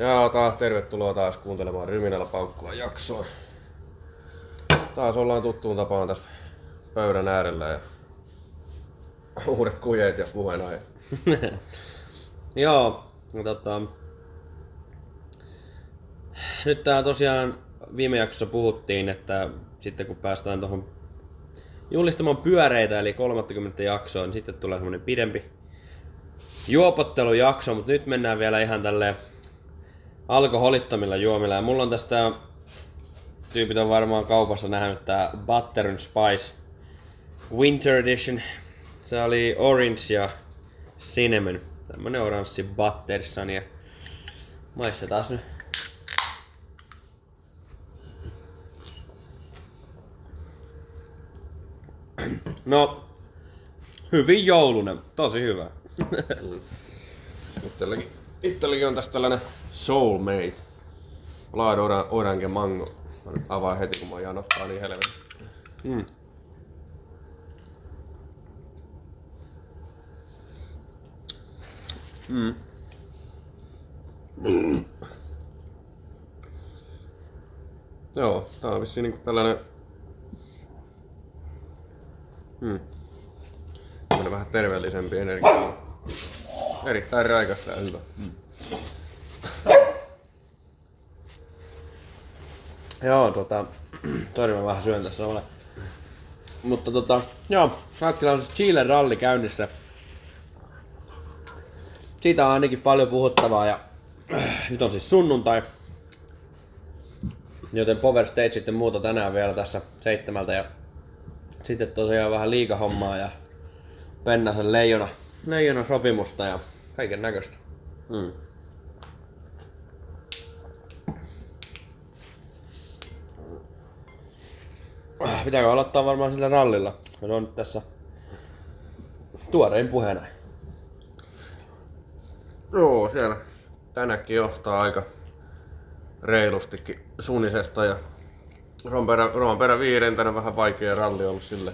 Joo, taas tervetuloa taas kuuntelemaan Ryminällä paukkua jaksoa. Taas ollaan tuttuun tapaan tässä pöydän äärellä ja uudet kujeet ja puheenaiheet. Joo, no tota... Nyt tää tosiaan viime jaksossa puhuttiin, että sitten kun päästään tuohon julistamaan pyöreitä, eli 30 jaksoa, niin sitten tulee semmonen pidempi juopottelujakso, mutta nyt mennään vielä ihan tälle alkoholittomilla juomilla. Ja mulla on tästä, tyypit on varmaan kaupassa nähnyt tää Butter and Spice Winter Edition. Se oli orange ja cinnamon. Tämmönen oranssi buttersani ja maistetaan nyt. No, hyvin joulunen. Tosi hyvä. Itselläkin, itselläkin on tässä tällainen Soulmate. Laado oran, orange mango. Mä nyt avaan heti, kun mä janottaa niin helvetisti. Mm. Mm. Joo, tää on vissiin niinku tällainen... Hmm. Tämmönen vähän terveellisempi energia. Erittäin raikasta ja hyvä. Joo, tota... Tori mä vähän syön tässä ole. Mutta tota, joo, Hakkila on siis Chile ralli käynnissä. Siitä on ainakin paljon puhuttavaa ja nyt on siis sunnuntai. Joten Power Stage sitten muuta tänään vielä tässä seitsemältä ja sitten tosiaan vähän liikahommaa ja Pennasen leijona, leijona sopimusta ja kaiken näköistä. Mm. Pitääkö aloittaa varmaan sillä rallilla? Se on nyt tässä tuorein puheena. Joo, siellä tänäkin johtaa aika reilustikin sunisesta ja Romperä, Romperä viidentenä vähän vaikea ralli ollut sille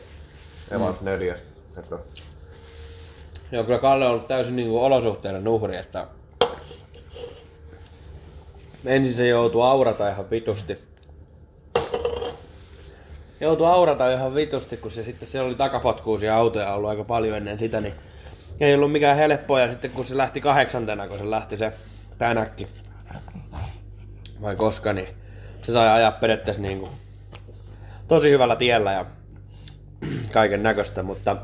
Evans mm. neljästä. Että Joo, kyllä Kalle on ollut täysin niin kuin olosuhteiden uhri, että ensin se joutuu aurata ihan vitusti. Joutuu aurata ihan vitusti, kun se sitten se oli takapotkuusia autoja ollut aika paljon ennen sitä, niin ei ollut mikään helppoa. Ja sitten kun se lähti kahdeksantena, kun se lähti se tänäkki, vai koska, niin se sai ajaa periaatteessa niin kuin tosi hyvällä tiellä ja kaiken näköistä, mutta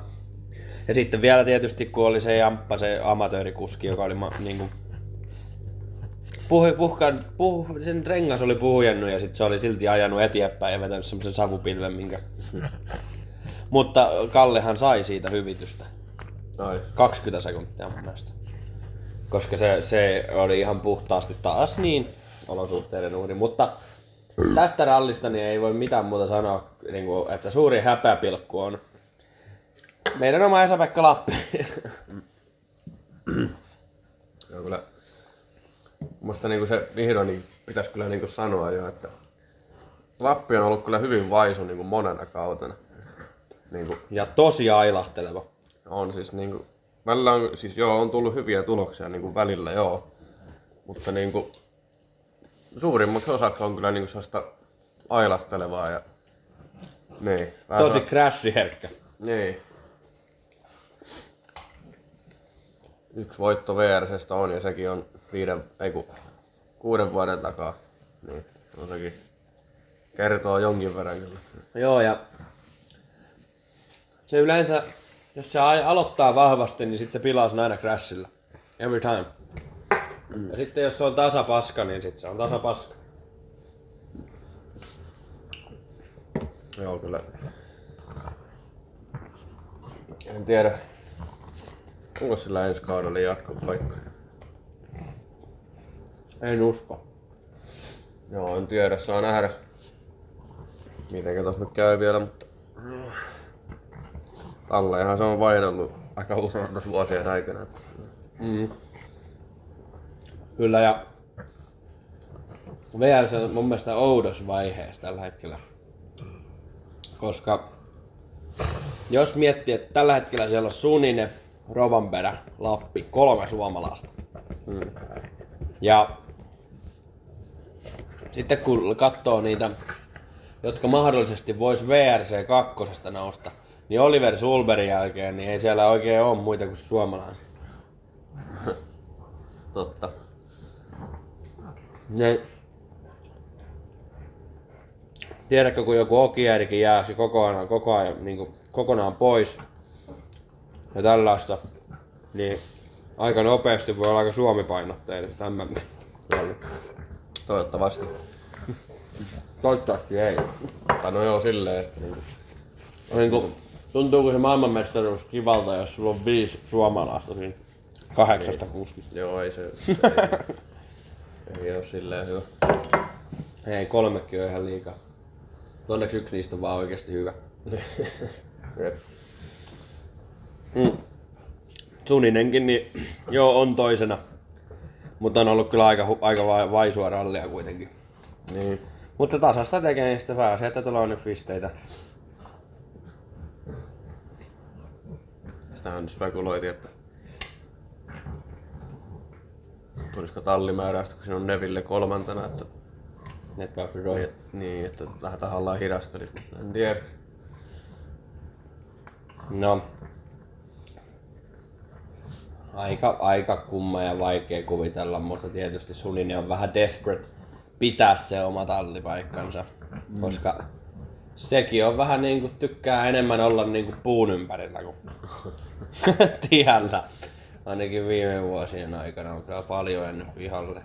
ja sitten vielä tietysti kun oli se Jamppa, se amatöörikuski, joka oli ma, niin kuin, puhu, puhka, puh, sen rengas oli puhujannut ja sitten se oli silti ajanut eteenpäin ja vetänyt semmoisen savupilven, minkä... Mutta Kallehan sai siitä hyvitystä. Ai. 20 sekuntia mun mielestä. Koska se, se oli ihan puhtaasti taas niin olosuhteiden uhri. Mutta tästä rallista niin ei voi mitään muuta sanoa, niin kuin, että suuri häpäpilkku on meidän oma Esa-Pekka Lappi. Joo, kyllä. Musta niinku se vihdoin niin pitäisi kyllä niinku sanoa jo, että Lappi on ollut kyllä hyvin vaisu niinku monena kautena. Niinku, Ja tosi ailahteleva. on siis niinku, välillä on, siis joo, on tullut hyviä tuloksia niinku välillä, joo. Mutta niinku, suurimmaksi osaksi on kyllä niinku sellaista ailastelevaa ja niin. vähän Tosi sellaista- crashiherkkä. Niin. Yksi voitto VRCstä on ja sekin on viiden, ei kun, kuuden vuoden takaa. Niin, no sekin kertoo jonkin verran kyllä. Joo, ja se yleensä, jos se ai- aloittaa vahvasti, niin sitten se pilaa sen aina crashilla. Every time. Ja sitten jos se on tasapaska, niin sitten se on tasapaska. Joo, kyllä. En tiedä, onko sillä ensi kaudella jatkopaikka. En usko. Joo, en tiedä, saa nähdä. Mitenkä tos nyt käy vielä, mutta... Talleenhan se on vaihdellut aika usein tässä vuosien aikana. Mm. Kyllä, ja VRS on mun mielestä oudos vaiheessa tällä hetkellä. Koska jos miettii, että tällä hetkellä siellä on Suninen, Rovanperä, Lappi, kolme suomalaista. Ja sitten kun katsoo niitä, jotka mahdollisesti vois VRC 2 nousta, niin Oliver Sulberin jälkeen, niin ei siellä oikein ole muita kuin suomalainen. Totta. Ne... Tiedätkö, kun joku Okierikin jää se kokonaan, koko ajan, niin kuin, kokonaan pois ja tällaista, niin aika nopeasti voi olla aika suomipainotteinen tämä. Toivottavasti. Toivottavasti ei. Tai no joo silleen, että niinku, Niin kuin, tuntuuko se maailmanmestaruus kivalta, jos sulla on viisi suomalaista siinä kahdeksasta kuskista? joo ei se, ei, ei oo silleen hyvä. Ei, kolmekin on ihan liikaa. Onneksi yksi niistä on vaan oikeasti hyvä. Mm. Suninenkin, niin joo, on toisena. Mutta on ollut kyllä aika, aika vai- vaisua rallia kuitenkin. Niin. Mutta tasasta tekemistä pääsee, että tulee nyt pisteitä. Sitähän spekuloitiin, että tulisiko tallimääräystä, kun siinä on Neville kolmantena, että, Net niin, että lähdetään hallaan hidastelisi, mutta en tiedä. No. Aika, aika kumma ja vaikea kuvitella, mutta tietysti Suninen on vähän desperate pitää se oma tallipaikkansa. Mm. Koska sekin on vähän niinku tykkää enemmän olla niinku puun ympärillä kuin tiellä. Ainakin viime vuosien aikana on kyllä paljon ennen pihalle.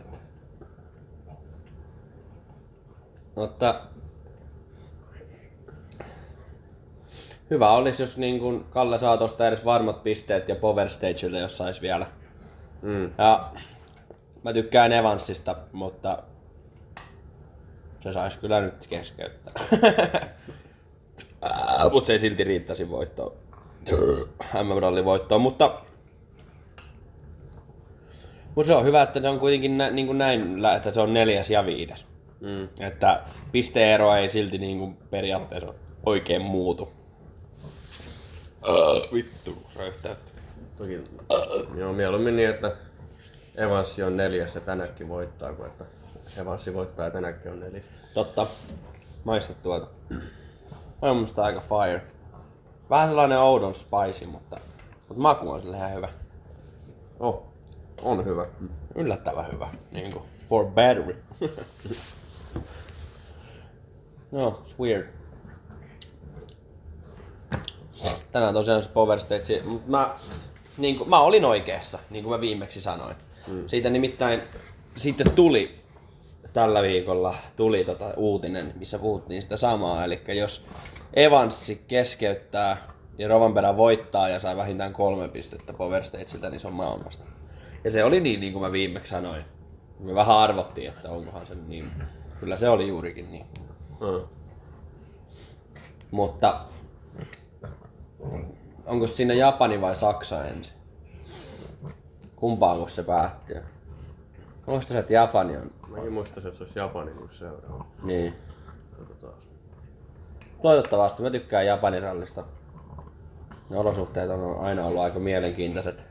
Mutta Hyvä olisi, jos niin kun Kalle saa tosta edes varmat pisteet ja Power Stageilta, jos sais vielä. Mm. Ja mä tykkään Evansista, mutta se sais kyllä nyt keskeyttää. mutta se ei silti riittäisi voittoon. MM-rallin voittoon, mutta mutta se on hyvä, että se on kuitenkin nä, niin kuin näin, että se on neljäs ja viides. Mm. Että pisteero ei silti niin kuin periaatteessa oikein muutu. Uh, vittu, röyhtäytty. Toki, joo, mieluummin niin, että Evanssi on neljäs ja tänäkin voittaa, kuin että Evanssi voittaa ja tänäkin on neljäs. Totta. Maista tuota. On musta aika fire. Vähän sellainen oudon spicy, mutta, mutta maku on sille ihan hyvä. Oh, on hyvä. Yllättävän hyvä. Niin kuin for battery. no, it's weird. Tänään tosiaan se Power Stage, mutta mä, niin kuin, mä olin oikeassa, niin kuin mä viimeksi sanoin. Mm. Siitä nimittäin sitten tuli tällä viikolla tuli tota uutinen, missä puhuttiin sitä samaa. Eli jos Evanssi keskeyttää ja Rovanperä voittaa ja sai vähintään kolme pistettä Power Stageilta, niin se on maailmasta. Ja se oli niin, niin kuin mä viimeksi sanoin. Me vähän arvottiin, että onkohan se niin. Kyllä se oli juurikin niin. Mm. Mutta onko siinä Japani vai Saksa ensin? Kumpaanko se päättyy? Onko se, että Japani on? Mäkin muistaisin, että se olisi Japani kuin seuraava. Niin. Toivottavasti. Mä tykkään Japanin rallista. Ne olosuhteet on aina ollut aika mielenkiintoiset.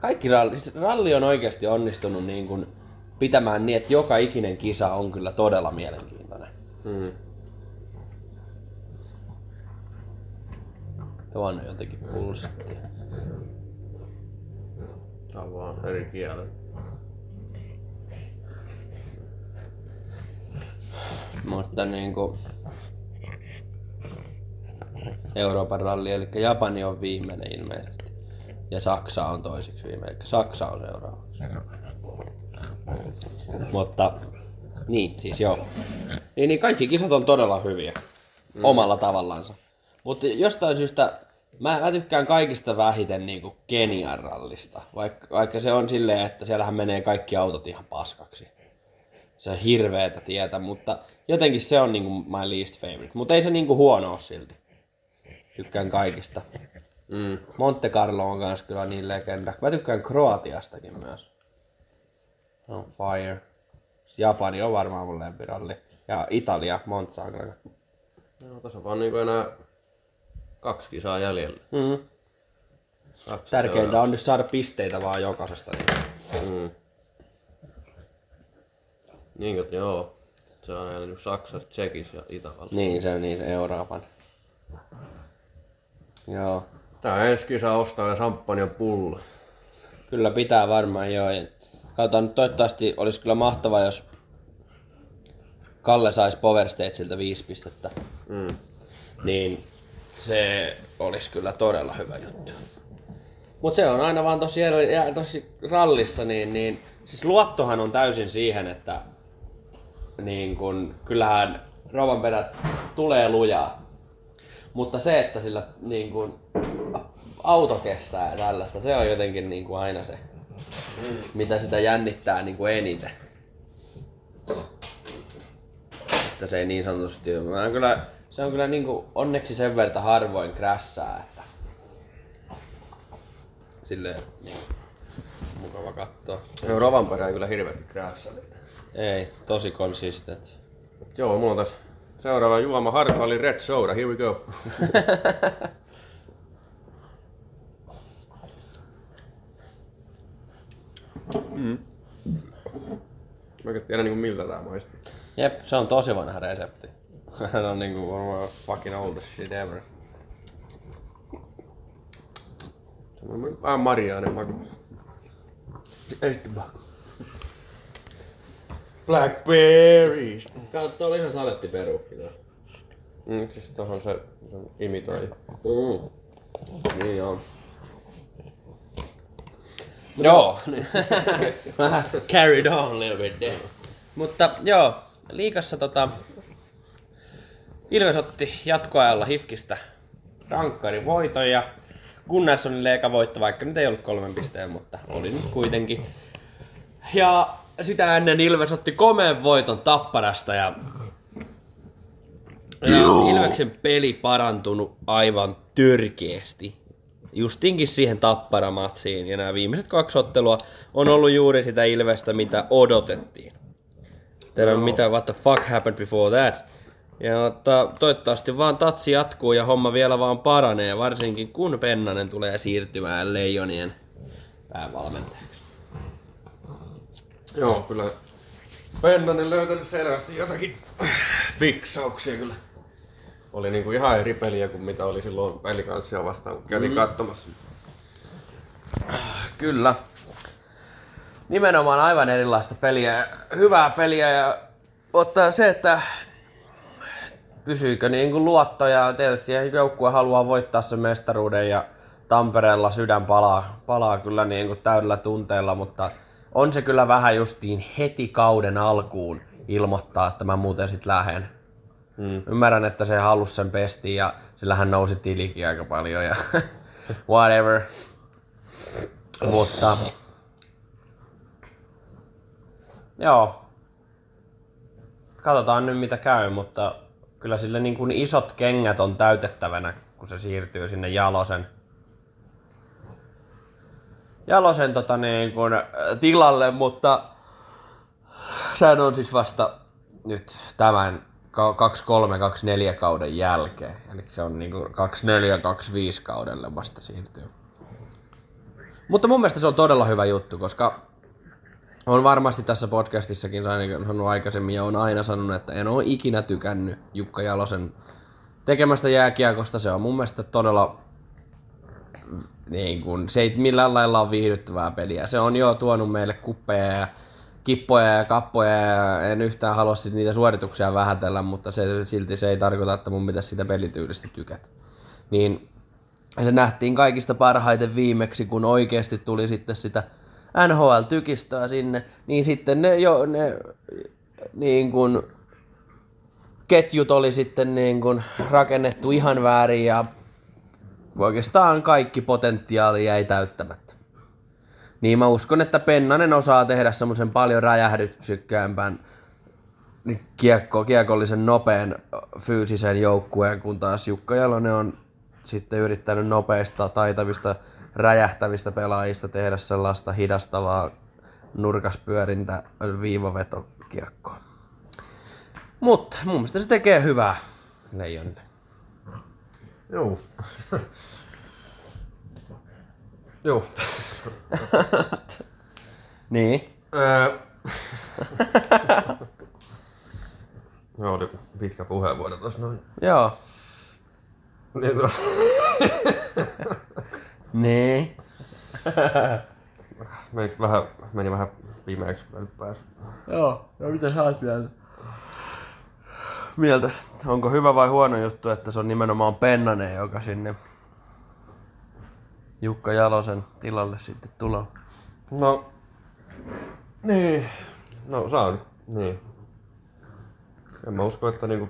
Kaikki ralli, siis ralli on oikeasti onnistunut niin kuin pitämään niin, että joka ikinen kisa on kyllä todella mielenkiintoinen. Mm. Tuonne jotenkin pulssitti. Tää on vaan eri kielen. Mutta niin kuin Euroopan ralli, eli Japani on viimeinen ilmeisesti. Ja Saksa on toiseksi viimeinen, eli Saksa on seuraavaksi. Mutta niin, siis joo. Niin, niin kaikki kisat on todella hyviä. Mm. Omalla tavallansa. Mutta jostain syystä mä, mä tykkään kaikista vähiten niin kuin Kenian rallista. Vaikka, vaikka se on silleen, että siellähän menee kaikki autot ihan paskaksi. Se on hirveetä tietä, mutta jotenkin se on niinku my least favorite. Mutta ei se niinku huono ole silti. Tykkään kaikista. Mm. Monte Carlo on kans kyllä niin legenda. Mä tykkään Kroatiastakin myös. On fire. Japani on varmaan mun lempiralli. Ja Italia, Monza on kyllä. Joo, tässä on vaan niinku enää kaksi kisaa jäljellä. Mm. Kaksi Tärkeintä on nyt saada pisteitä vaan jokaisesta. Niin. Mm. Niin kuin, joo. Se on elänyt Saksassa, Tsekissä ja Itävallassa. Niin, se on niin se Euroopan. Joo. Tää ensi kisa ostaa ja samppanjan pullo. Kyllä pitää varmaan joo. Ja Katsotaan nyt toivottavasti olisi kyllä mahtavaa, jos Kalle saisi Power Stageilta viisi pistettä. Mm. Niin se olisi kyllä todella hyvä juttu. Mutta se on aina vaan tosi, eri- tosi rallissa, niin, niin siis luottohan on täysin siihen, että niin kun, kyllähän Rovanperät tulee lujaa. Mutta se, että sillä niin kun, auto kestää ja tällaista, se on jotenkin niin kuin aina se, mitä sitä jännittää niin kuin eniten. Että se ei niin sanotusti Mä kyllä, se on kyllä niin kuin onneksi sen verran harvoin krässää, että silleen niin, mukava katsoa. Joo, Rovanperä ei kyllä hirveästi kräässä. Ei, tosi consistent. Joo, mulla on tässä seuraava juoma Hartwallin Red Soda. Here we go. mm. Mä en tiedä niinku miltä tää maistuu. Jep, se on tosi vanha resepti. Se on niinku varmaan fucking oldest shit ever. Se on vähän marjaanen maku. Blackberries. Kato, oli ihan saletti peruukki tuo. Mm, siis tohon se, se imitoi. Mm. Niin on. Joo. Vähän carried on a little bit there. Mutta joo, liikassa tota, Ilves otti jatkoajalla Hifkistä rankkarin voiton ja Gunnarssonille eka voitto, vaikka nyt ei ollut kolmen pisteen, mutta oli nyt kuitenkin. Ja sitä ennen Ilves otti komeen voiton Tapparasta ja, ja Ilveksen peli parantunut aivan törkeästi. Justinkin siihen Tapparamatsiin ja nämä viimeiset kaksi ottelua on ollut juuri sitä Ilvestä, mitä odotettiin. Teillä on mitä, what the fuck happened before that? Ja mutta toivottavasti vaan tatsi jatkuu ja homma vielä vaan paranee, varsinkin kun Pennanen tulee siirtymään Leijonien päävalmentajaksi. Joo, kyllä Pennanen löytänyt selvästi jotakin fiksauksia kyllä. Oli niinku ihan eri peliä kuin mitä oli silloin pelikanssia vastaan, kun kävin mm. katsomassa. Kyllä. Nimenomaan aivan erilaista peliä, hyvää peliä ja ottaa se, että pysyykö niin kuin luotto ja tietysti joukkue haluaa voittaa sen mestaruuden ja Tampereella sydän palaa, palaa kyllä niin kuin täydellä tunteella, mutta on se kyllä vähän justiin heti kauden alkuun ilmoittaa, että mä muuten sit lähen. Mm. Ymmärrän, että se halusi sen pestiin ja sillähän nousi tilikin aika paljon ja whatever. Mutta joo. Katsotaan nyt mitä käy, mutta kyllä sille niin kuin isot kengät on täytettävänä, kun se siirtyy sinne Jalosen Jalosen tota niin kuin, äh, tilalle, mutta sehän on siis vasta nyt tämän 2-3-2-4 kauden jälkeen. Eli se on niinku 2-4-2-5 kaudelle vasta siirtyy. Mutta mun mielestä se on todella hyvä juttu, koska on varmasti tässä podcastissakin sanonut aikaisemmin ja on aina sanonut, että en ole ikinä tykännyt Jukka Jalosen tekemästä jääkiekosta. Se on mun mielestä todella niin kun, se ei millään lailla ole viihdyttävää peliä. Se on jo tuonut meille kuppeja ja kippoja ja kappoja ja en yhtään halua niitä suorituksia vähätellä, mutta se, silti se ei tarkoita, että mun pitäisi sitä pelityylistä tykätä. Niin se nähtiin kaikista parhaiten viimeksi, kun oikeasti tuli sitten sitä NHL-tykistöä sinne, niin sitten ne jo ne niin kuin, ketjut oli sitten niin kuin rakennettu ihan väärin ja oikeastaan kaikki potentiaali jäi täyttämättä. Niin mä uskon, että Pennanen osaa tehdä semmoisen paljon räjähdyksykkäämpän kiekko, kiekollisen nopean fyysisen joukkueen, kun taas Jukka Jalonen on sitten yrittänyt nopeista, taitavista, räjähtävistä pelaajista tehdä sellaista hidastavaa nurkaspyörintä viivavetokiekkoa. Mutta mun mielestä se tekee hyvää Leijonille. Joo. Joo. niin. Joo, oli pitkä puheenvuoro tuossa noin. Joo. Niin, Niin. meni vähän, meni vähän pimeäksi nyt pääs. Joo, ja mitä sä oot mieltä? Mieltä, onko hyvä vai huono juttu, että se on nimenomaan Pennanen, joka sinne Jukka Jalosen tilalle sitten tulee? No, niin. No saa niin. En mä usko, että niinku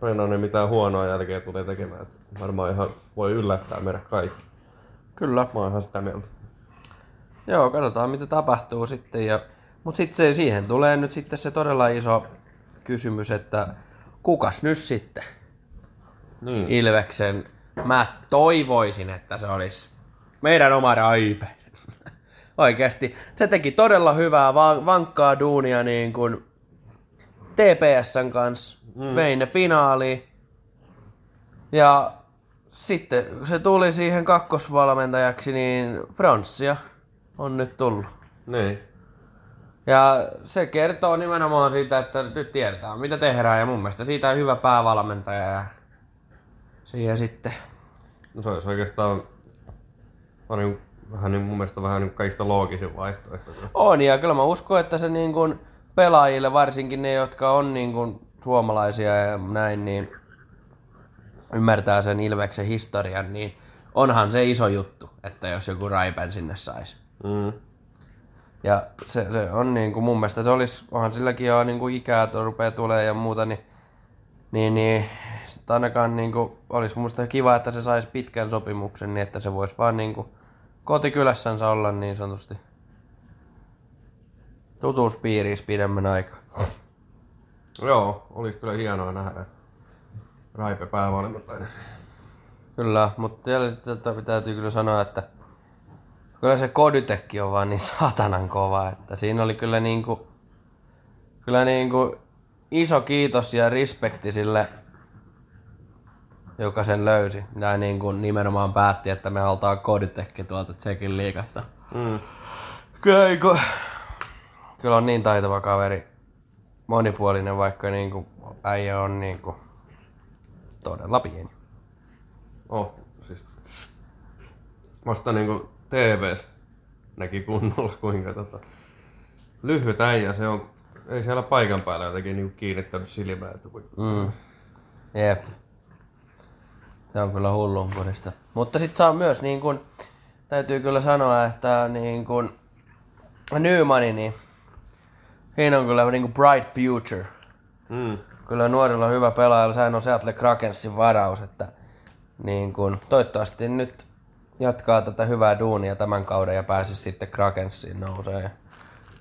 Pennanen mitään huonoa jälkeä tulee tekemään. Varmaan ihan voi yllättää meidät kaikki. Kyllä. Mä oon ihan sitä mieltä. Joo, katsotaan mitä tapahtuu sitten. Ja... Mutta sitten se, siihen tulee nyt sitten se todella iso kysymys, että kukas nyt sitten Niin. Ilveksen? Mä toivoisin, että se olisi meidän oma Raipe. Oikeasti. Se teki todella hyvää, va- vankkaa duunia niin kuin TPSn kanssa. Mm. Vei ne finaaliin. Ja sitten kun se tuli siihen kakkosvalmentajaksi, niin pronssia on nyt tullut. Niin. Ja se kertoo nimenomaan siitä, että nyt tiedetään mitä tehdään ja mun mielestä siitä on hyvä päävalmentaja ja siihen sitten. No se olisi oikeastaan on niin, vähän niin mun mielestä vähän niin kaikista loogisin vaihtoehto. On ja kyllä mä uskon, että se niin kuin pelaajille, varsinkin ne, jotka on niin kuin suomalaisia ja näin, niin ymmärtää sen Ilveksen historian, niin onhan se iso juttu, että jos joku Raipen sinne saisi. Mm. Ja se, se on niin kuin mun mielestä se olisi, onhan silläkin jo niin kuin ikää, että rupeaa tulee ja muuta, niin, niin, niin sit ainakaan niin kuin, olisi mielestä kiva, että se saisi pitkän sopimuksen, niin että se voisi vaan niin kuin kotikylässänsä olla niin sanotusti tutuuspiirissä pidemmän aikaa. Joo, olisi kyllä hienoa nähdä. Raipe päävalmentaja. Kyllä, mutta vielä sitten täytyy kyllä sanoa, että kyllä se Kodytekki on vaan niin saatanan kova, että siinä oli kyllä niinku, kyllä niinku iso kiitos ja respekti sille, joka sen löysi. Niin kuin nimenomaan päätti, että me oltaan Kodytekki tuolta Tsekin liikasta. Mm. Kyllä, ei kun- kyllä on niin taitava kaveri, monipuolinen, vaikka niinku äijä on niinku todella pieni. Oh, siis vasta niinku TVs näki kunnolla kuinka tota, lyhyt äijä se on. Ei siellä paikan päällä jotenkin niinku kiinnittänyt silmää. Että kui... Mm. Jep. Se on kyllä hullunkurista. Mutta sitten saa myös niin kuin, täytyy kyllä sanoa, että niin kuin Nymani, niin siinä on kyllä niin kuin bright future. Mm. Kyllä nuorilla on hyvä pelaaja, sehän on Seattle Krakensin varaus, että niin kuin, toivottavasti nyt jatkaa tätä hyvää duunia tämän kauden ja pääsisi sitten Krakensiin nousee ja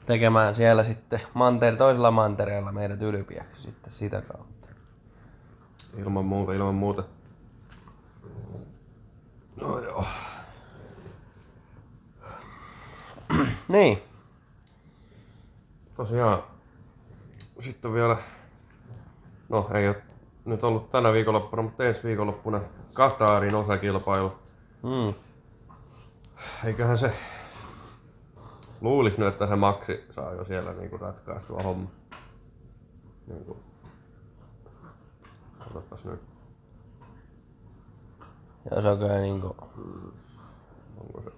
tekemään siellä sitten mantere, toisella mantereella meidät ylpiäksi sitten sitä kautta. Ilman muuta, ilman muuta. No joo. Niin, Tosiaan. Sitten vielä, no ei ole nyt ollut tänä viikonloppuna, mutta ensi viikonloppuna Katarin osakilpailu. mm. Eiköhän se luulisi nyt, että se maksi saa jo siellä niinku ratkaistua homma. Niinku. Katsotaan nyt, ja se on kyllä niinku, onko se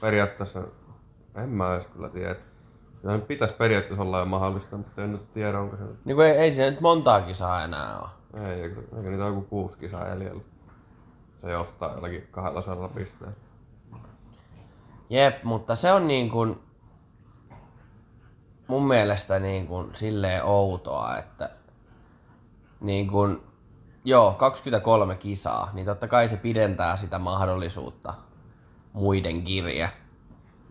periaatteessa, en mä edes kyllä tiedä. Kyllä se pitäisi periaatteessa olla jo mahdollista, mutta en nyt tiedä, onko se nyt. niinku ei, ei se nyt montaakin kisaa enää ole. Ei, eikö, eikö niitä ole joku kuusi kisaa jäljellä? Se johtaa jollakin 200 pisteellä. Jep, mutta se on niin kuin mun mielestä niin kuin silleen outoa, että niin kuin, joo, 23 kisaa, niin totta kai se pidentää sitä mahdollisuutta muiden kirje.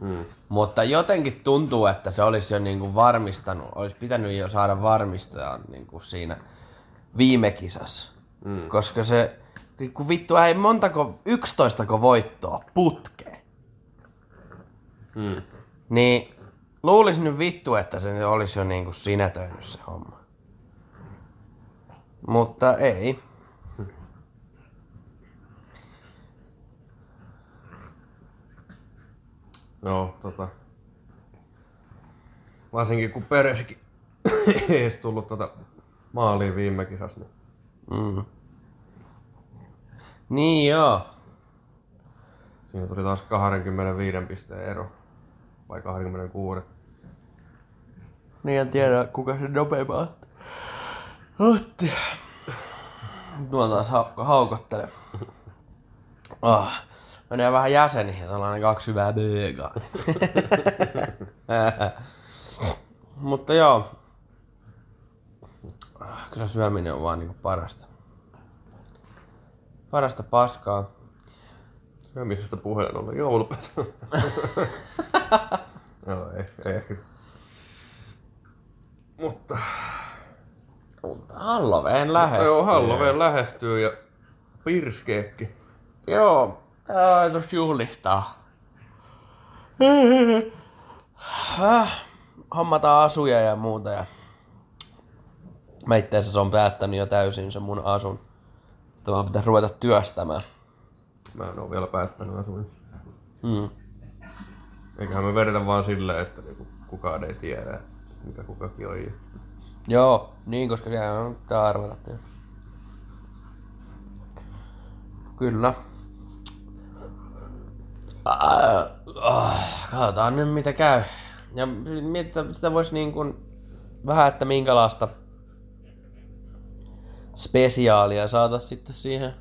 Mm. Mutta jotenkin tuntuu, että se olisi jo niin kuin varmistanut, olisi pitänyt jo saada varmistaa niin kuin siinä viime kisassa. Mm. Koska se, kun vittu ei montako, 11 voittoa putkeen. Mm. Niin luulisin nyt vittu, että se olisi jo niinku sinetöinyt se homma. Mutta ei. Joo, tota. Varsinkin kun Pereskin ei edes tullut tota maaliin viime kisassa. Niin Mm. Niin joo. siinä tuli taas 25 pisteen ero. Vai 26. Niin en tiedä, kuka se nopeimman otti. Otti. Tuo taas ha- haukottelee. Ah. Menee vähän jäseniin, tällainen kaksi hyvää bögaa. Mutta joo. Ah, Kyllä syöminen on vaan niinku parasta. Parasta paskaa. Syömisestä puheen ollen joulupet. Joo, ei, ei ehkä. Mutta Mutta Halloween lähestyy. joo, Halloween lähestyy ja pirskeekki. Joo, tää on tossa juhlistaa. Häh, Hommataan asuja ja muuta ja mä itse asiassa on päättänyt jo täysin sen mun asun. Sitten vaan pitäisi ruveta työstämään. Mä en oo vielä päättänyt asuin. Mm. Eiköhän me vedetä vaan silleen, että niinku kukaan ei tiedä, mikä kukakin on. Joo, niin koska se on tää arvata. tietysti. Kyllä. Ah, ah, katsotaan nyt mitä käy. Ja mietitään, sitä voisi niin kuin vähän, että minkälaista spesiaalia saataisiin sitten siihen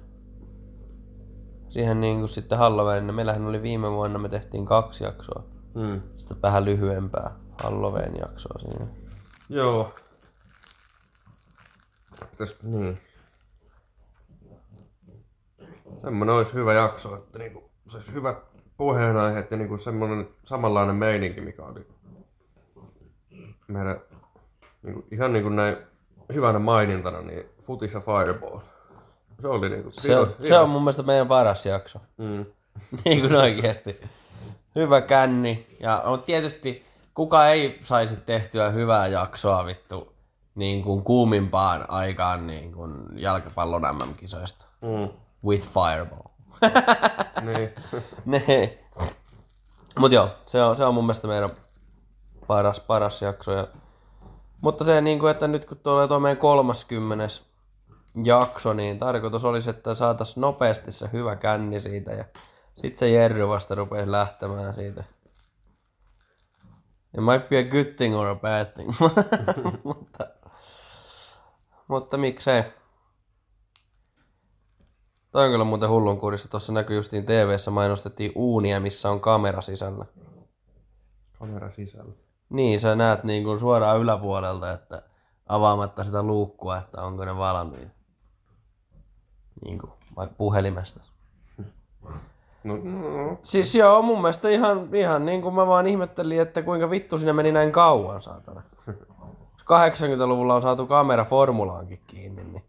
siihen niin kuin sitten Halloween. Meillähän oli viime vuonna, me tehtiin kaksi jaksoa. Mm. Sitten vähän lyhyempää Halloween jaksoa siinä. Joo. Pitäis, niin. Semmonen olisi hyvä jakso, että niinku, se olisi hyvät puheenaiheet ja niinku semmonen samanlainen meininki, mikä oli meidän niinku, ihan niinku näin hyvänä mainintana, niin Futis ja Fireball. Se oli niinku... Se on, se on mun mielestä meidän paras jakso. Mm. niin kuin oikeesti. Hyvä känni. Ja mutta tietysti kuka ei saisi tehtyä hyvää jaksoa vittu niin kuin kuumimpaan aikaan niin kuin jalkapallon MM-kisoista. Mm. With fireball. niin. ne. Mut joo, se on, se on mun mielestä meidän paras, paras jakso. Ja... Mutta se, niin kuin, että nyt kun tulee tuo meidän 30 jakso, niin tarkoitus olisi, että saataisiin nopeasti se hyvä känni siitä ja sitten se Jerry vasta rupeaa lähtemään siitä. It might be a good thing or a bad thing. mutta, mutta miksei. Toi on kyllä muuten hullun kurissa. Tuossa näkyy justiin TV-ssä mainostettiin uunia, missä on kamera sisällä. Kamera sisällä. Niin, sä näet niin kuin suoraan yläpuolelta, että avaamatta sitä luukkua, että onko ne valmiit. Niin kuin, vaikka puhelimesta. No, no, Siis joo, mun mielestä ihan, ihan niin kuin mä vaan ihmettelin, että kuinka vittu sinne meni näin kauan, saatana. 80-luvulla on saatu kamera formulaankin kiinni, niin...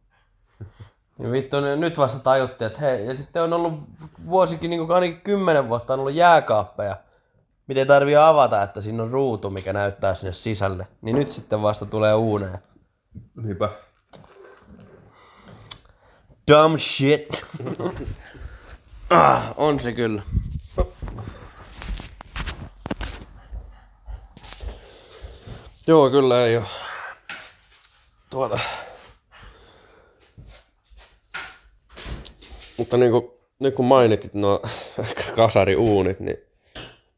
niin vittu, nyt vasta tajuttiin, että hei, ja sitten on ollut vuosikin, niin kuin ainakin kymmenen vuotta on ollut jääkaappeja, mitä ei tarvii avata, että siinä on ruutu, mikä näyttää sinne sisälle. Niin nyt sitten vasta tulee uuneja. niinpä. Dumb shit. ah, on se kyllä. Joo, kyllä ei oo. Tuota. Mutta niinku, nyt kun mainitit nuo kasariuunit, niin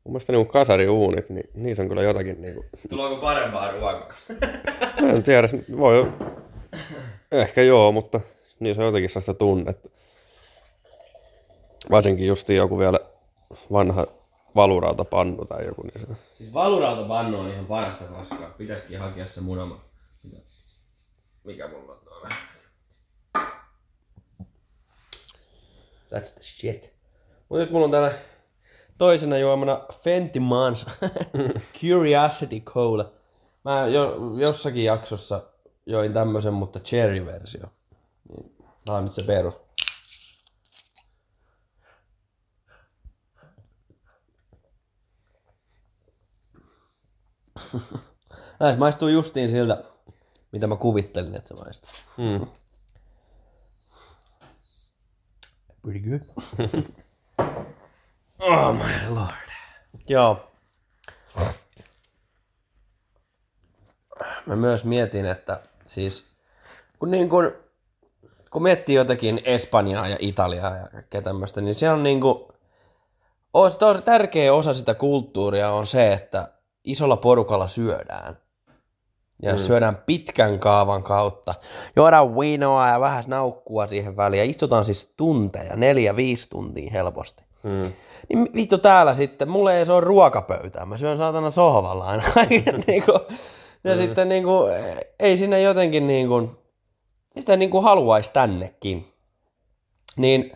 mun mielestä niinku kasariuunit, niin niissä on kyllä jotakin niinku, Tuleeko parempaa ruokaa? en tiedä, voi ehkä joo, mutta niissä on jotenkin sellaista tunnetta. Varsinkin justiin joku vielä vanha valurautapannu tai joku, niin sitä. Siis valurautapannu on ihan parasta paskaa. Pitäisikin hakea se munama. Mikä mulla on tuolla? That's the shit. Mut nyt mulla on täällä toisena juomana Fenty Mans Curiosity Cola. Mä jo, jossakin jaksossa join tämmösen, mutta cherry-versio. Niin, tää on nyt se perus. Näin se maistuu justiin siltä, mitä mä kuvittelin, että se maistuu. Mm. Pretty good. oh my lord. Joo. Mä myös mietin, että siis kun, niin kun, kun miettii jotakin Espanjaa ja Italiaa ja kaikkea tämmöistä, niin se on niin kuin, tärkeä osa sitä kulttuuria on se, että isolla porukalla syödään. Ja mm. syödään pitkän kaavan kautta. Juodaan vinoa ja vähän naukkua siihen väliin. Ja istutaan siis tunteja, neljä, viisi tuntia helposti. Mm. Niin vittu täällä sitten, mulle ei se ole ruokapöytää. Mä syön saatana sohvalla aina. niin kuin, ja mm. sitten niin kuin, ei sinne jotenkin niin kuin, sitä niin kuin haluaisi tännekin. Niin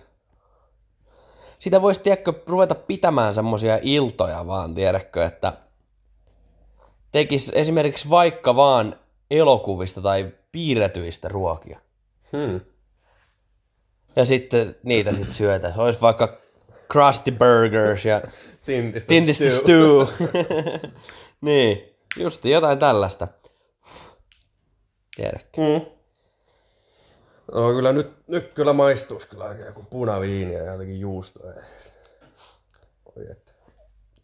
sitä voisi, tiedätkö, ruveta pitämään semmoisia iltoja vaan, tiedätkö, että tekisi esimerkiksi vaikka vaan elokuvista tai piirretyistä ruokia. Hmm. Ja sitten niitä sitten syötä. Olisi vaikka Krusty Burgers ja Tintistä, Tintistä Stew. niin, justi jotain tällaista. Tiedätkö? Mm. No kyllä nyt, nyt kyllä maistuisi kyllä oikein joku punaviini ja jotenkin juustoa. Että.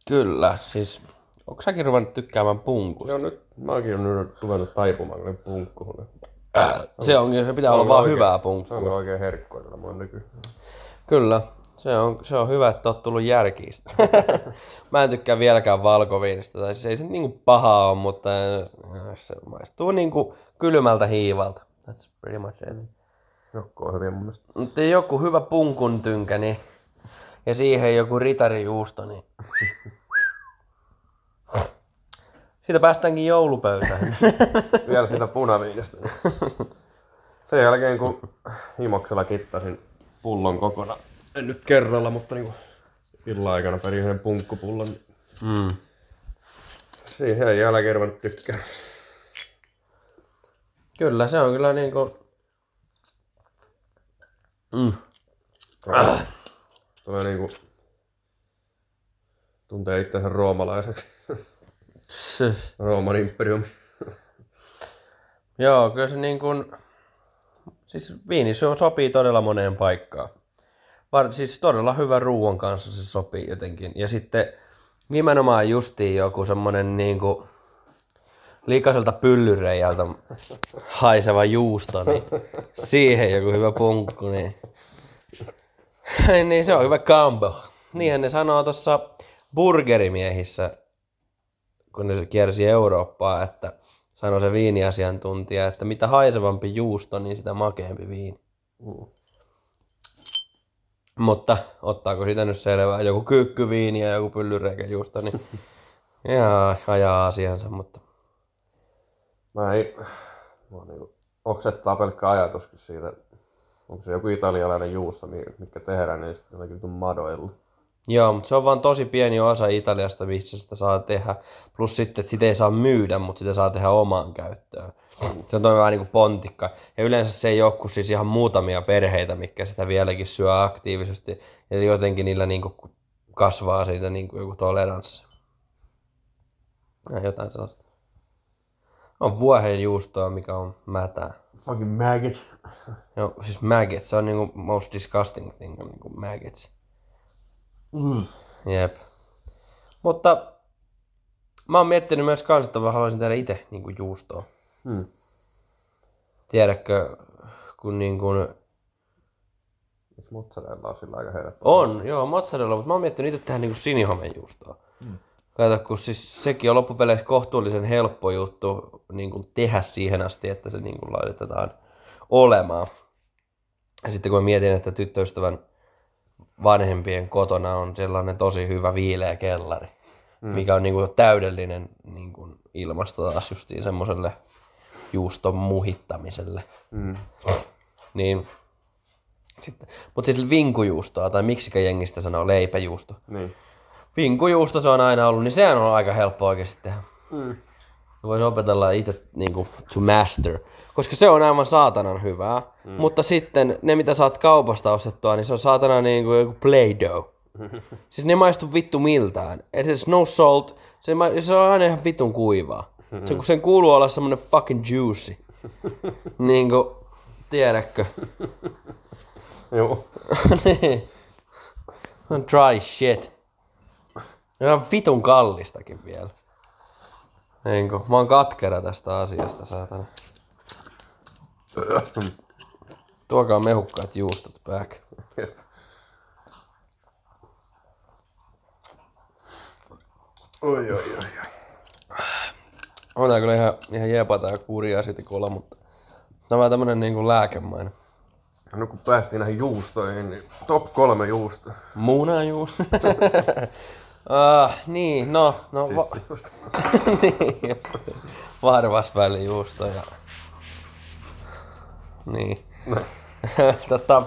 Kyllä, siis onko säkin ruvennut tykkäämään punkusta? Joo, nyt mäkin olen nyt ruvennut taipumaan kyllä punkkuun. Se on, se pitää olla vaan oikein- hyvää Se on punkkua. oikein herkkua tällä mun nyky. Kyllä, se on, se on hyvä, että oot tullut järkiin. Mä en tykkää vieläkään valkoviinistä, tai siis ei se niinku pahaa ole, mutta äh, se maistuu niinku kylmältä hiivalta. That's pretty much it. Joku on hyvin mun mielestä. Mutta joku hyvä punkun tynkä, niin, ja siihen joku ritarijuusto, niin siitä päästäänkin joulupöytään. Vielä siitä punaviinistä. Sen jälkeen kun himoksella kittasin pullon kokonaan. En nyt kerralla, mutta niinku illan aikana perin yhden punkkupullon. niin mm. Siihen jälkeen ruvennut tykkää. Kyllä, se on kyllä niinku... Mm. Tulee niinku... Tuntee itsensä roomalaiseksi. Rooman imperium. Joo, kyllä se niin kuin, siis viini se sopii todella moneen paikkaan. Var, siis todella hyvän ruoan kanssa se sopii jotenkin. Ja sitten nimenomaan justiin joku semmonen niin kuin likaiselta pyllyreijältä haiseva juusto, niin siihen joku hyvä punkku, niin, niin se on hyvä combo. Niinhän ne sanoo tuossa burgerimiehissä, kun ne kiersi Eurooppaa, että sanoi se viiniasiantuntija, että mitä haisevampi juusto, niin sitä makeampi viini. Mm. Mutta ottaako sitä nyt selvää? Joku kyykkyviini ja joku pyllyreikäjuusto, niin ihan ajaa asiansa, mutta Mä ei... Mua niinku oksettaa pelkkä ajatuskin siitä. Onko se joku italialainen juusto, mi- mikä tehdään, niin sitten jotenkin madoilla. Joo, mutta se on vaan tosi pieni osa Italiasta, missä sitä saa tehdä. Plus sitten, että sitä ei saa myydä, mutta sitä saa tehdä omaan käyttöön. Se on vähän niin kuin pontikka. Ja yleensä se ei ole kuin siis ihan muutamia perheitä, mikä sitä vieläkin syö aktiivisesti. Ja jotenkin niillä niin kuin kasvaa siitä niin kuin joku toleranssi. Ja jotain sellaista. On vuohen juustoa, mikä on mätää. Fucking maggot. Joo, siis maggots, se on niinku most disgusting thing, on niinku maggots. Mm. Jep. Mutta mä oon miettinyt myös kans, että mä haluaisin tehdä itse niinku juustoa. Mm. Tiedätkö, kun niinku... Eikö mozzarella on sillä aika helppo? On, joo, mozzarella, mutta mä oon miettinyt itse tehdä niinku sinihomejuustoa. Mm. Kato, kun siis sekin on loppupeleissä kohtuullisen helppo juttu niin kuin tehdä siihen asti, että se niin kuin laitetaan olemaan. Ja sitten kun mä mietin, että tyttöystävän vanhempien kotona on sellainen tosi hyvä viileä kellari, mm. mikä on niin kuin täydellinen niin kuin ilmasto taas justiin semmoiselle juuston muhittamiselle. Mm. Niin, sitten, mutta siis vinkujuustoa, tai miksikä jengistä sanoo leipäjuusto. Niin. Vinkujuusto se on aina ollut, niin sehän on aika helppo oikeasti tehdä. Mm. Voisi opetella itse niin to master. Koska se on aivan saatanan hyvää. Mm. Mutta sitten ne, mitä saat kaupasta ostettua, niin se on saatana niin kuin joku Play-Doh. siis ne ei maistu vittu miltään. Et siis no salt, se, ma- se on aina ihan vitun kuivaa. Se, kun sen kuuluu olla semmonen fucking juicy. niin kuin, tiedätkö? Joo. niin. On dry shit. Ja on vitun kallistakin vielä. Kun, mä oon katkera tästä asiasta, saatana. Tuokaa mehukkaat juustot back. Oi, oi, oi, oi. On tää kyllä ihan, ihan jepa tää kurja kola, mutta tämä on tämmönen niinku lääkemainen. No kun päästiin näihin juustoihin, niin top kolme juusto. Munajuusto. ah, niin, no, no va- Just. niin. Varvasvälijuusto ja... Niin. Tota...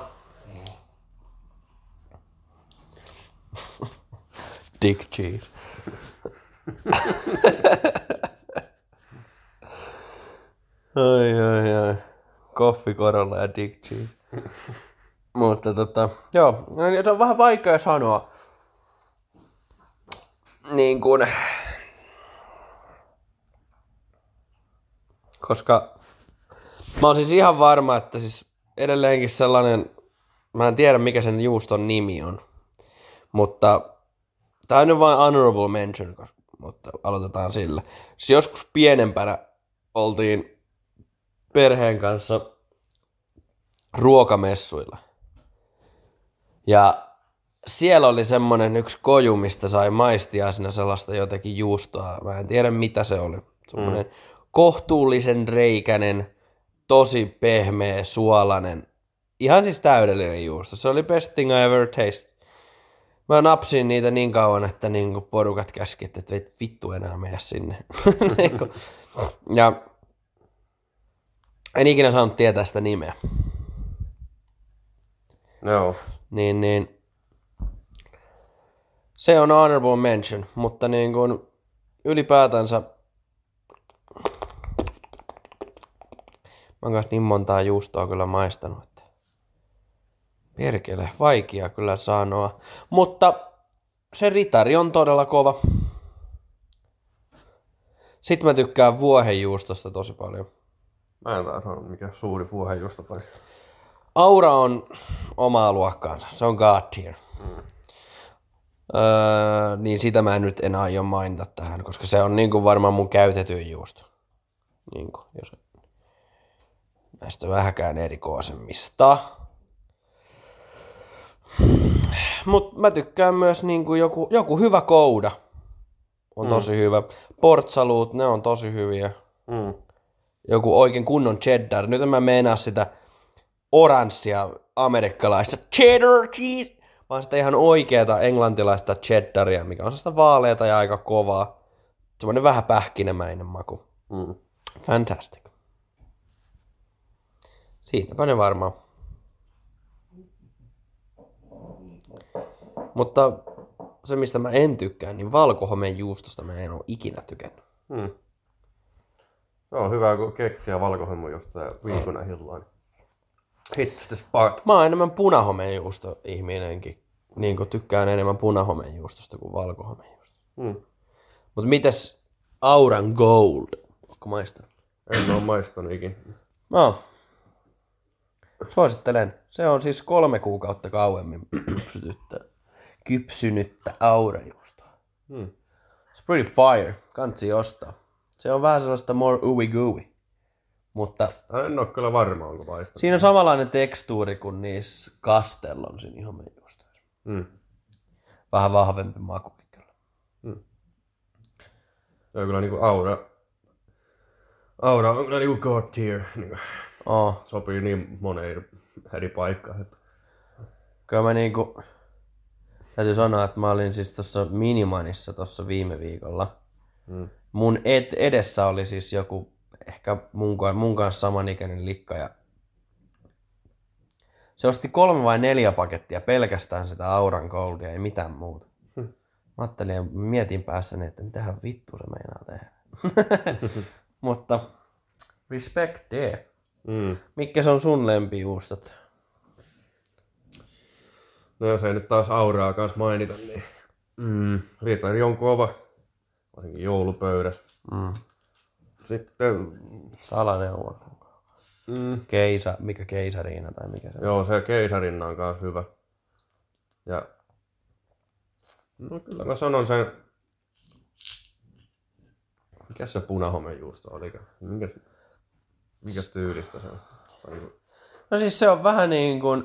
Dick cheese. Oi, oi, oi. Koffi korolla ja dick cheese. Mutta tota, joo, no, se on vähän vaikea sanoa. Niin kuin, koska mä oon siis ihan varma, että siis edelleenkin sellainen, mä en tiedä mikä sen juuston nimi on, mutta tää on nyt vain honorable mention, mutta aloitetaan sillä. Siis joskus pienempänä oltiin perheen kanssa ruokamessuilla. Ja siellä oli semmonen yksi koju, mistä sai maistia siinä sellaista jotenkin juustoa. Mä en tiedä mitä se oli. Semmonen mm. kohtuullisen reikänen, tosi pehmeä, suolainen. Ihan siis täydellinen juusto. Se oli best thing I ever tasted. Mä napsin niitä niin kauan, että niinku porukat käski, että vittu enää mene sinne. Niinku. ja en ikinä saanut tietää sitä nimeä. Joo. Niin, niin se on honorable mention, mutta niin kuin ylipäätänsä mä oon niin montaa juustoa kyllä maistanut, että perkele, vaikea kyllä sanoa. Mutta se ritari on todella kova. Sitten mä tykkään vuohenjuustosta tosi paljon. Mä en taas ole mikä suuri vuohenjuusto. Aura on omaa luokkaansa. Se on God tier. Öö, niin sitä mä nyt en aio mainita tähän, koska se on niin kuin varmaan mun käytetyin juusto. Niin kuin, jos näistä vähäkään erikoisemmista. Mut mä tykkään myös niin kuin joku, joku hyvä kouda on tosi hyvä. Portsaluut, ne on tosi hyviä. Mm. Joku oikein kunnon cheddar. Nyt en mä meinaa sitä oranssia amerikkalaista cheddar cheese, vaan sitä ihan oikeata englantilaista cheddaria, mikä on sellaista vaaleata ja aika kovaa. Semmoinen vähän pähkinämäinen maku. Mm. Fantastic. Siinäpä ne varmaan. Mutta se, mistä mä en tykkää, niin valkohomeen juustosta mä en ole ikinä tykännyt. Mm. Se on hyvä, kun keksiä valkohemmo just se viikona hillaan. Hits the spot. Mä oon enemmän punahomeen juusto ihminenkin. Niin kuin tykkään enemmän punahomeen juustosta kuin valkohomeen juustosta. Mm. Mutta mitäs Auran Gold? Onko maistanut? En oo maistanut ikin. No. Suosittelen. Se on siis kolme kuukautta kauemmin kypsynyttä, kypsynyttä aurajuustoa. Mm. It's pretty fire. Kansi ostaa. Se on vähän sellaista more ooey gooey. Mutta En oo kyllä varma, onko maistanut. siinä on samanlainen tekstuuri kuin niissä Castellon siinä homejuustoissa. Mm. Vähän vahvempi makukin kyllä. Se on kyllä niinku aura. Aura on kyllä niinku god tier. Niinku, Oh. sopii niin moneen eri paikkaan. Että. Kyllä mä niinku... Täytyy sanoa, että mä olin siis tuossa Minimanissa tuossa viime viikolla. Mm. Mun ed- edessä oli siis joku, ehkä mun, mun kanssa samanikäinen likka ja se osti kolme vai neljä pakettia pelkästään sitä Auran Goldia, ei mitään muuta. Mä ajattelin ja mietin päässäni, että mitähän vittu se meinaa tehdä. Mutta respect there. Mm. Mitkä se on sun lempijuustot? No jos ei nyt taas auraa kanssa mainita, niin mm, Ritari on kova. Varsinkin joulupöydässä. Mm. Sitten, Salaneuvo. mm, Keisa, mikä keisariina tai mikä se on. joo, se keisarinna on kanssa hyvä. Ja no kyllä mä sanon sen, mikä se punahomejuusto oli? Mikä, mikä tyylistä se on? Niin kuin... No siis se on vähän niin kuin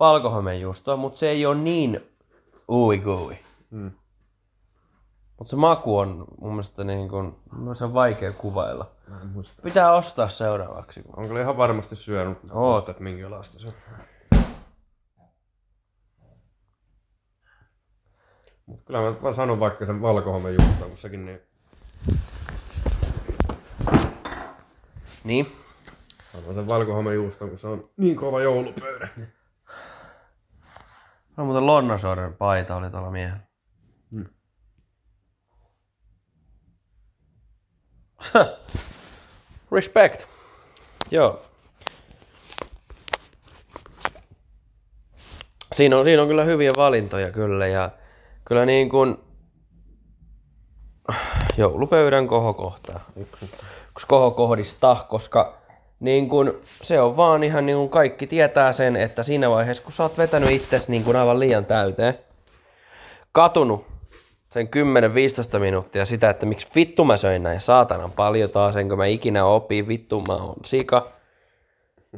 valkohomejuustoa, mutta se ei ole niin ui gui. Mm. Mutta se maku on mun mielestä niin kuin, se on vaikea kuvailla. Mä en muista. Pitää ostaa seuraavaksi. On kyllä ihan varmasti syönyt, Oot. että minkälaista se on. Mut kyllä mä, mä sanon vaikka sen valkohomen juuston, kun sekin niin... Niin. Sanon sen valkohomen juuston, kun se on niin kova joulupöydä. Niin. No muuten Lonnosoren paita oli tuolla miehellä. Respect. Joo. Siinä on, siinä on kyllä hyviä valintoja kyllä ja kyllä niin kuin joulupöydän kohokohta. Yksi, yksi kohokohdista, koska niin kuin, se on vaan ihan niin kuin kaikki tietää sen, että siinä vaiheessa kun sä oot vetänyt itsesi niin aivan liian täyteen, katunut sen 10-15 minuuttia sitä, että miksi vittu mä söin näin saatanan paljon taas, enkö mä ikinä opii, vittu mä oon sika.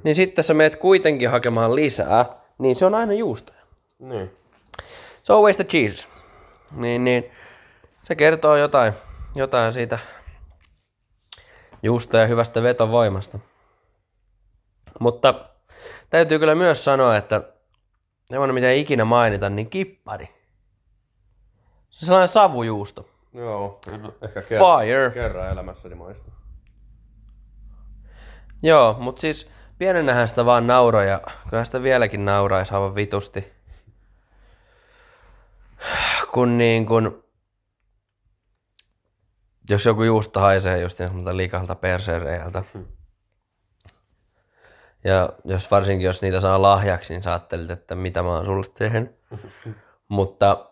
Niin sitten sä meet kuitenkin hakemaan lisää, niin se on aina juustoja. Niin. Se on always the cheese. Niin, niin. Se kertoo jotain, jotain siitä juusta ja hyvästä vetovoimasta. Mutta täytyy kyllä myös sanoa, että semmoinen mitä ei ikinä mainita, niin kippari. Se on sellainen savujuusto. Joo, ehkä kerran, Fire. kerran elämässäni maistuu. Joo, mutta siis pienenähän sitä vaan nauroi ja kyllä sitä vieläkin nauraisi aivan vitusti. Kun niin kun, jos joku juusto haisee just semmoilta liikalta persereiltä. Ja jos varsinkin jos niitä saa lahjaksi, niin sä ajattelit, että mitä mä oon sulle tehnyt. Mutta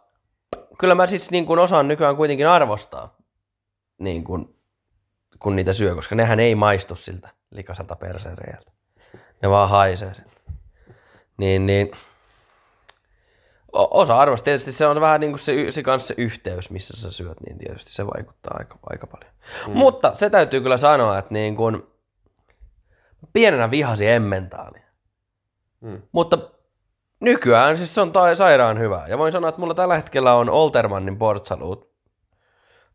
kyllä mä siis niin kun osaan nykyään kuitenkin arvostaa, niin kun, kun niitä syö, koska nehän ei maistu siltä likaselta persereiltä. Ne vaan haisee sen. Niin, niin o- osa arvosta. Tietysti se on vähän niin kuin se, se kanssa se yhteys, missä sä syöt, niin tietysti se vaikuttaa aika, aika paljon. Mm. Mutta se täytyy kyllä sanoa, että niin kuin, pienenä vihasi emmentaalia. Mm. Mutta nykyään siis se on tai sairaan hyvä. Ja voin sanoa, että mulla tällä hetkellä on Oltermannin portsalut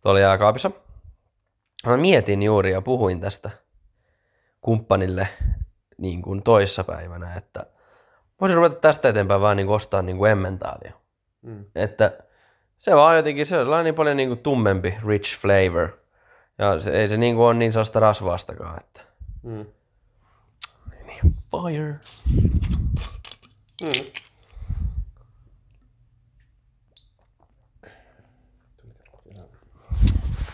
tuolla jääkaapissa. Mä mietin juuri ja puhuin tästä kumppanille niin kuin toissapäivänä, että voisin ruveta tästä eteenpäin vaan niin kuin ostaa niin kuin emmentaalia. Mm. Että se vaan jotenkin, se on niin paljon niin kuin tummempi, rich flavor. Ja se, ei se niin kuin ole niin sellaista rasvaastakaan, että Mm. fire. Mm.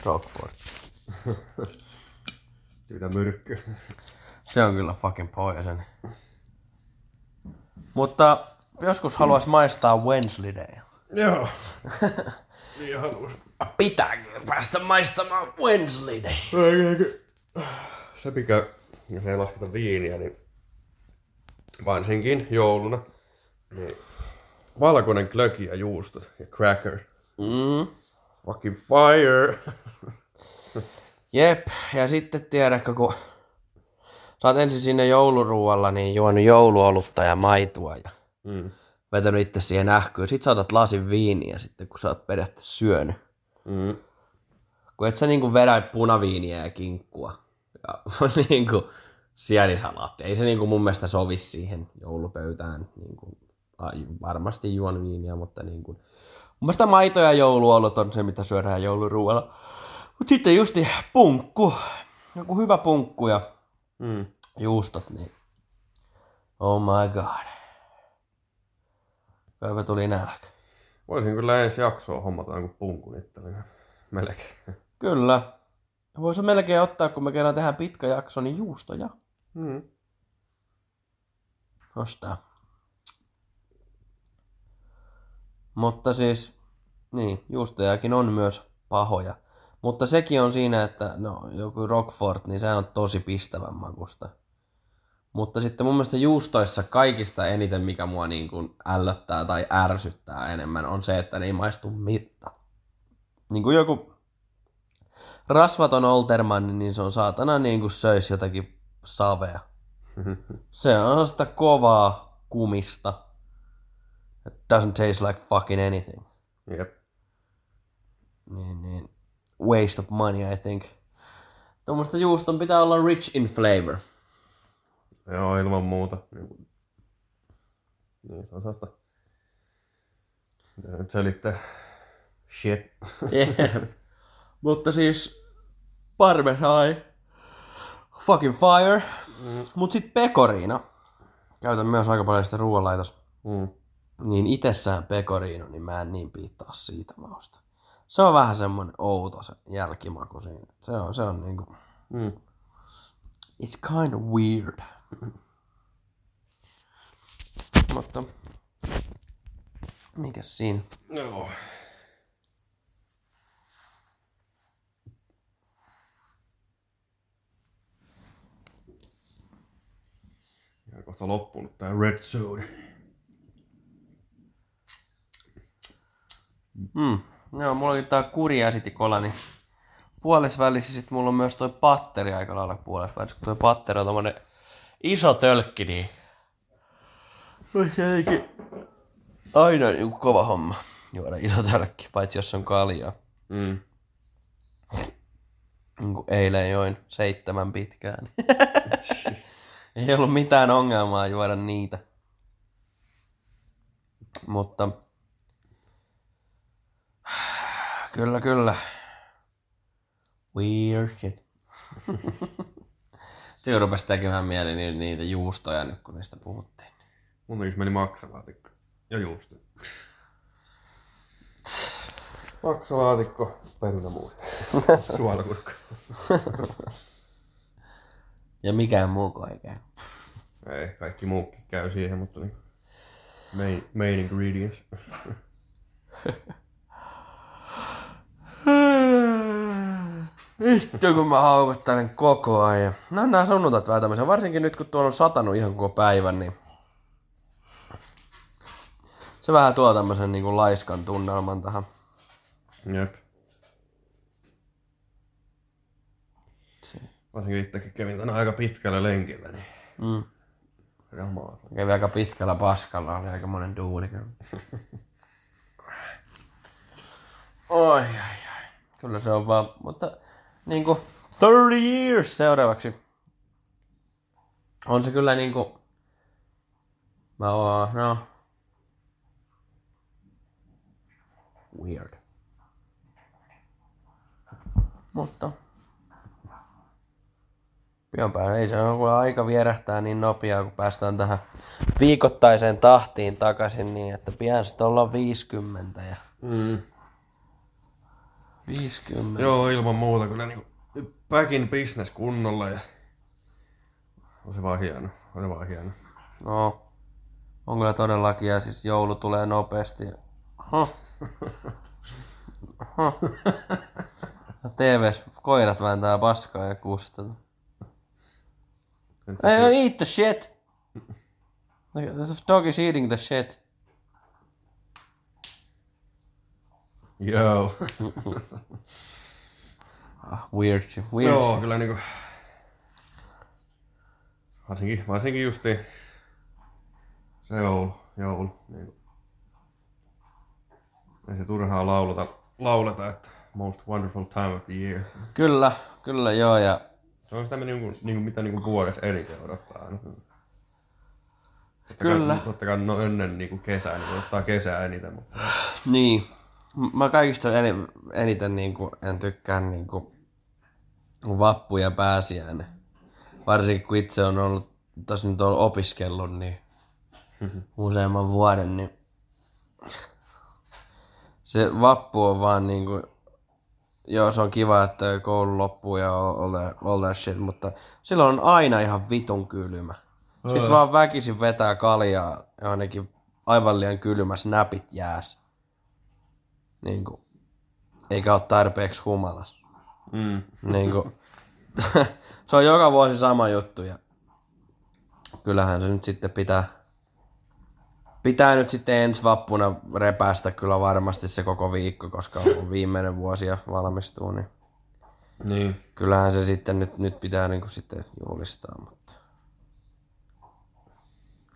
Rockford. Siitä myrkky. Se on kyllä fucking poison. Mutta joskus haluaisi maistaa Wednesdayä. Joo. niin halus. Pitääkin päästä maistamaan Wednesday. Se mikä, jos ei lasketa viiniä, niin varsinkin jouluna, niin valkoinen glögi ja juustot ja cracker. Mm. Fucking fire! Jep, ja sitten tiedätkö, kun sä oot ensin sinne jouluruualla niin juonut jouluolutta ja maitoa ja Mm. vetänyt itse siihen ähkyyn. Sit sä otat lasin viiniä sitten, kun sä oot periaatteessa syönyt. Mm. Kun et sä niinku vedä punaviiniä ja kinkkua ja niinku sienisalaatti. Ei se niinku mun mielestä sovi siihen joulupöytään. Niinku, varmasti juon viiniä, mutta niinku, mun mielestä maito ja jouluolut on se, mitä syödään jouluruualla. Mut sitten justi punkku. Joku hyvä punkku ja Mm. juustot, niin oh my god. Köypä tuli nälkä. Voisin kyllä ensi jaksoa hommata jonkun punkun itselleni. Melkein. Kyllä. Voisi melkein ottaa, kun me kerran tehdään pitkä jakso, niin juustoja. Mm. Ostaa. Mutta siis, niin, juustojakin on myös pahoja. Mutta sekin on siinä, että no, joku Rockford, niin se on tosi pistävän makusta. Mutta sitten mun mielestä juustoissa kaikista eniten, mikä mua niin kuin ällöttää tai ärsyttää enemmän, on se, että ne ei maistu mitään. Niin kuin joku rasvaton Oltermanni, niin se on saatana niin kuin söisi jotakin savea. Se on sitä kovaa kumista. It doesn't taste like fucking anything. Jep. Niin, niin. Waste of money, I think. Tuommoista juuston pitää olla rich in flavor. Joo, ilman muuta. Niin, niin sellaista... Mitä nyt selittää? Shit. Jep. Mutta siis parmesai, fucking fire. Mm. Mut sit pekoriina. Käytän myös aika paljon sitä ruoanlaitosta. Mm. Niin itsessään pekoriino, niin mä en niin piittaa siitä mausta. Se on vähän semmonen outo se jälkimaku siinä. Se on, se on niinku... Mm. It's kind of weird. Mutta... Mikäs siinä? Joo. Ja kohta loppunut tää Red Zone. Mm. Joo, mulla oli tää kuriasitikola, niin puolesvälissä sit mulla on myös toi patteri aika lailla puolesvälissä. Kun toi patteri on tommonen iso tölkki, niin olisi jotenkin aina niinku kova homma juoda iso tölkki, paitsi jos on kaljaa. Mm. Niin kuin eilen join seitsemän pitkään. Ei ollut mitään ongelmaa juoda niitä. Mutta kyllä, kyllä. Weird shit. Se rupesi tekemään mieli ni- niitä juustoja nyt, kun niistä puhuttiin. Mun tekis meni maksalaatikko. Ja juusto. Maksalaatikko, perunamuu. Suolakurkku. Ja mikään muuko ei käy. Ei, kaikki muukin käy siihen, mutta niin main, main ingredients. Vittu kun mä haukottelen koko ajan. No nää sunnuntait vähän tämmöisiä, varsinkin nyt kun tuolla on satanut ihan koko päivän, niin se vähän tuo tämmösen niinku laiskan tunnelman tähän. Jep. Varsinkin itsekin kävin tänään aika pitkällä lenkillä, niin Mm. ramaa. Kävi aika pitkällä paskalla, oli aika monen duuni kyllä. Oi, ai, ai. Kyllä se on vaan, mutta niinku 30 years seuraavaksi. On se kyllä niinku, mä oon, no, weird. Mutta pian päin ei se kun aika vierähtää niin nopeaa, kun päästään tähän viikoittaiseen tahtiin takaisin, niin että pian sitten ollaan 50 ja Mm. 50. Joo, ilman muuta kyllä niinku back in business kunnolla ja on se vaan hieno. On se vaan hieno. No, on kyllä todellakin, ja siis joulu tulee nopeasti. Huh. Huh. TVs koirat vääntää paskaa ja kustaa. Nyt Hey, don't eat the shit! The dog is eating the shit. Joo. Ah, weird. Weird Joo, kyllä niinku... Varsinkin, varsinkin justi se joulu, joulu. Niinku. Ei se turhaa lauleta, lauleta, että most wonderful time of the year. Kyllä, kyllä joo, ja Se on sitä niinku, niinku, mitä niinku vuodessa eniten odottaa. Totta Kyllä. Kai, totta kai no ennen niinku kesää, niin odottaa kesää eniten, mutta Niin. Mä kaikista eni- eniten niinku, en tykkää niinku, vappu ja pääsiäinen. Varsinkin kun itse on ollut, tässä nyt on opiskellut, niin useamman vuoden, niin se vappu on vaan niinku, joo se on kiva, että koulu loppuu ja all that, all that shit, mutta silloin on aina ihan vitun kylmä. Sitten vaan väkisin vetää kaljaa jonnekin aivan liian kylmässä näpit jääs. Niinku, eikä ole tarpeeksi humalas. mm. Niinku, se on joka vuosi sama juttu ja kyllähän se nyt sitten pitää, pitää nyt sitten ensi vappuna repästä kyllä varmasti se koko viikko, koska on viimeinen vuosi ja valmistuu, niin Niin. kyllähän se sitten nyt, nyt pitää niinku sitten juhlistaa, mutta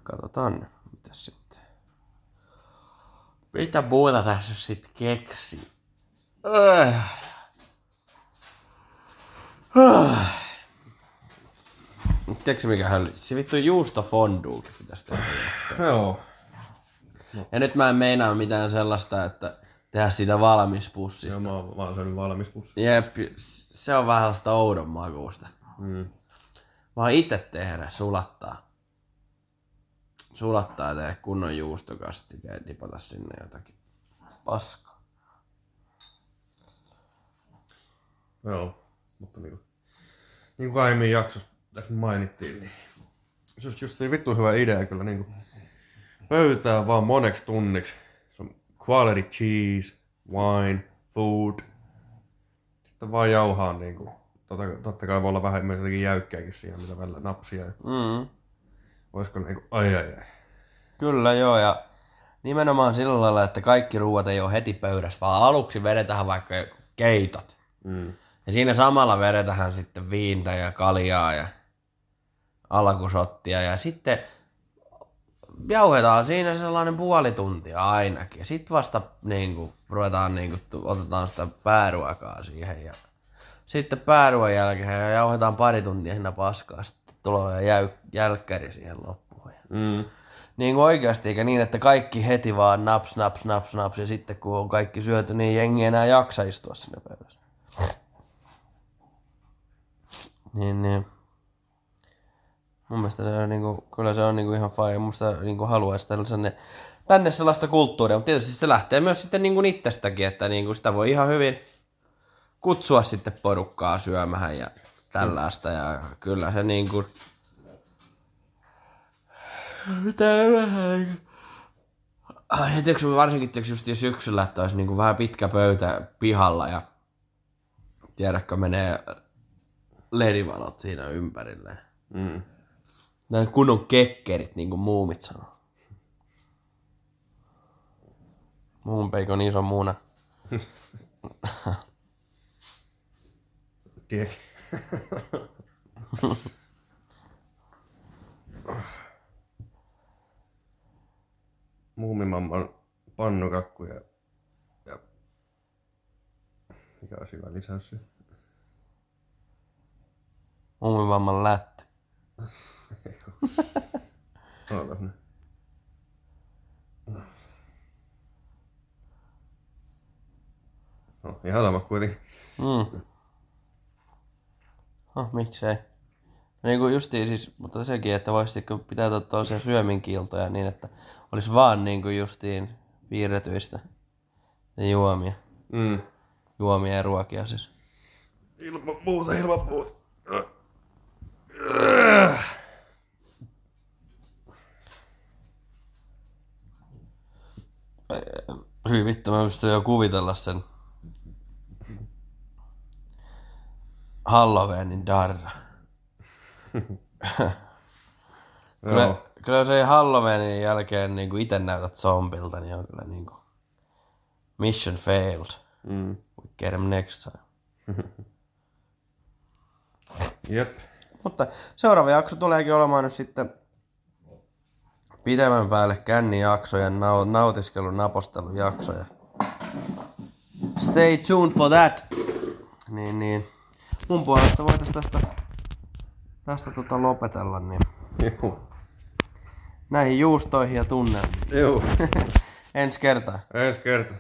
Katsotaan nyt, mitä sitten. Mitä muuta tässä sitten keksi? Äh. Äh. Tiedätkö mikä höllä? Se vittu juusto fonduukin pitäisi tehdä. Joo. Ja nyt mä en meinaa mitään sellaista, että tehdä siitä valmis pussista. Ja mä, oon- mä oon syönyt valmis pussi. Jep, se on vähän sellaista oudon makuusta. Mm. Vaan itse tehdä, sulattaa. Sulattaa ja tehdä kunnon juustokasti ja dipata sinne jotakin paskaa. Joo. Mutta niinku, niin kuin aiemmin jaksossa tässä mainittiin, niin se olisi just niin vittu hyvä idea kyllä niinku pöytää vaan moneksi tunniksi. Se on quality cheese, wine, food. Sitten vaan jauhaa niinku. Totta, totta kai voi olla vähän myös jotenkin jäykkääkin siinä, mitä välillä napsia. Mm. Olisiko niinku, ai ai ai. Kyllä joo, ja nimenomaan sillä lailla, että kaikki ruuat ei ole heti pöydässä, vaan aluksi vedetään vaikka keitot. Mm. Ja siinä samalla vedetään sitten viintä ja kaljaa ja alkusottia ja sitten jauhetaan siinä sellainen puoli tuntia ainakin. Ja sitten vasta niin kuin, ruvetaan, niin kuin, otetaan sitä pääruokaa siihen ja sitten pääruoan jälkeen jauhetaan pari tuntia siinä paskaa, sitten tulee jäy, jälkkäri siihen loppuun. Ja Mm. niin kuin oikeasti, eikä niin, että kaikki heti vaan naps, naps, naps, naps, ja sitten kun on kaikki syöty, niin jengi ei enää jaksa istua sinne pöydässä. Niin, niin. Mun mielestä se on niinku, kyllä se on niinku ihan fine. Mielestä niinku haluaisi tällaisen, tänne sellaista kulttuuria, mutta tietysti se lähtee myös sitten niinku itsestäkin, että niinku sitä voi ihan hyvin kutsua sitten porukkaa syömään ja tällaista. Ja kyllä se niinku, mitä vähän. Tiedätkö, varsinkin tiedätkö, just syksyllä, että olisi niinku vähän pitkä pöytä pihalla ja tiedätkö, menee ledivalot siinä ympärille. Mm. Nämä kunnon kekkerit, niin kuin muumit sanoo. Muumpeikon iso muuna. Tiedä. Muumimamman pannukakku ja, ja mikä olisi hyvä lisäys siihen? Muumivamman lätty. Ootas nyt. No, ihan sama kuitenkin. Mm. Oh, miksei. No Niin kuin justiin siis, mutta sekin, että voisitko pitää tuollaisia syöminkiiltoja niin, että olisi vaan niin kuin justiin piirretyistä ja juomia. Mm. Juomia ja ruokia siis. Ilman muuta, ilman muuta. Hyi vittu, mä pystyn jo kuvitella sen Halloweenin darra. Kyllä, Joo. kyllä jos ei Halloweenin jälkeen niin kuin itse näytät zombilta, niin on kyllä niin kuin mission failed. Mm. We get him next time. Jep. Mutta seuraava jakso tuleekin olemaan nyt sitten pidemmän päälle kännijaksoja, nau- nautiskelun, napostelun jaksoja. Stay tuned for that. Niin, niin. Mun puolesta voitais tästä, tästä tota lopetella, niin Juu. näihin juustoihin ja tunnelmiin. Juu. Ensi kertaa. Ensi kerta.